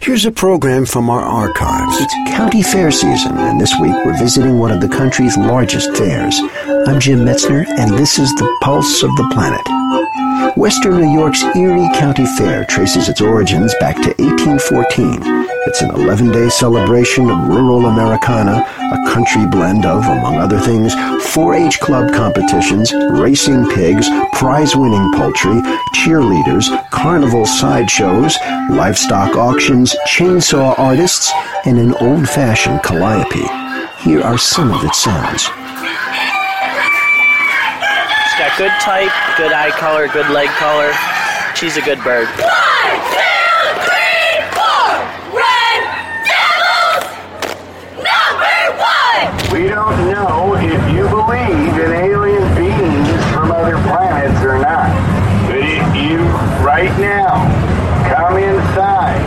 Here's a program from our archives. It's county fair season, and this week we're visiting one of the country's largest fairs. I'm Jim Metzner, and this is the Pulse of the Planet. Western New York's Erie County Fair traces its origins back to 1814. It's an 11 day celebration of rural Americana, a country blend of, among other things, 4 H club competitions, racing pigs, prize winning poultry, cheerleaders, carnival sideshows, livestock auctions, chainsaw artists, and an old fashioned calliope. Here are some of its sounds It's got good type, good eye color, good leg color. She's a good bird. One, come inside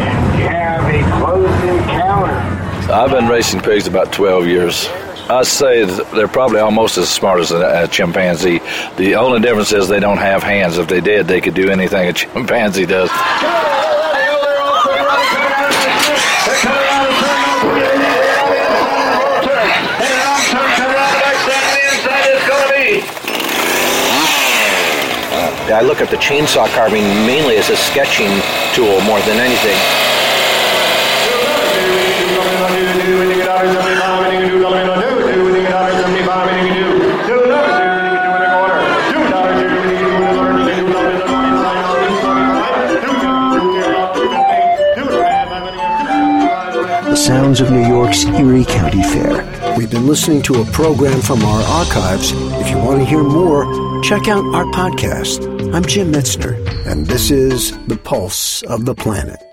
and have a close encounter. I've been racing pigs about 12 years. I say they're probably almost as smart as a, a, chimpanzee. The only difference is they don't have hands. If they did, they could do anything a chimpanzee does. I look at the chainsaw carving mainly as a sketching tool more than anything. The sounds of New York's Erie County Fair. We've been listening to a program from our archives. If you want to hear more, check out our podcast. I'm Jim Metzner, and this is The Pulse of the Planet.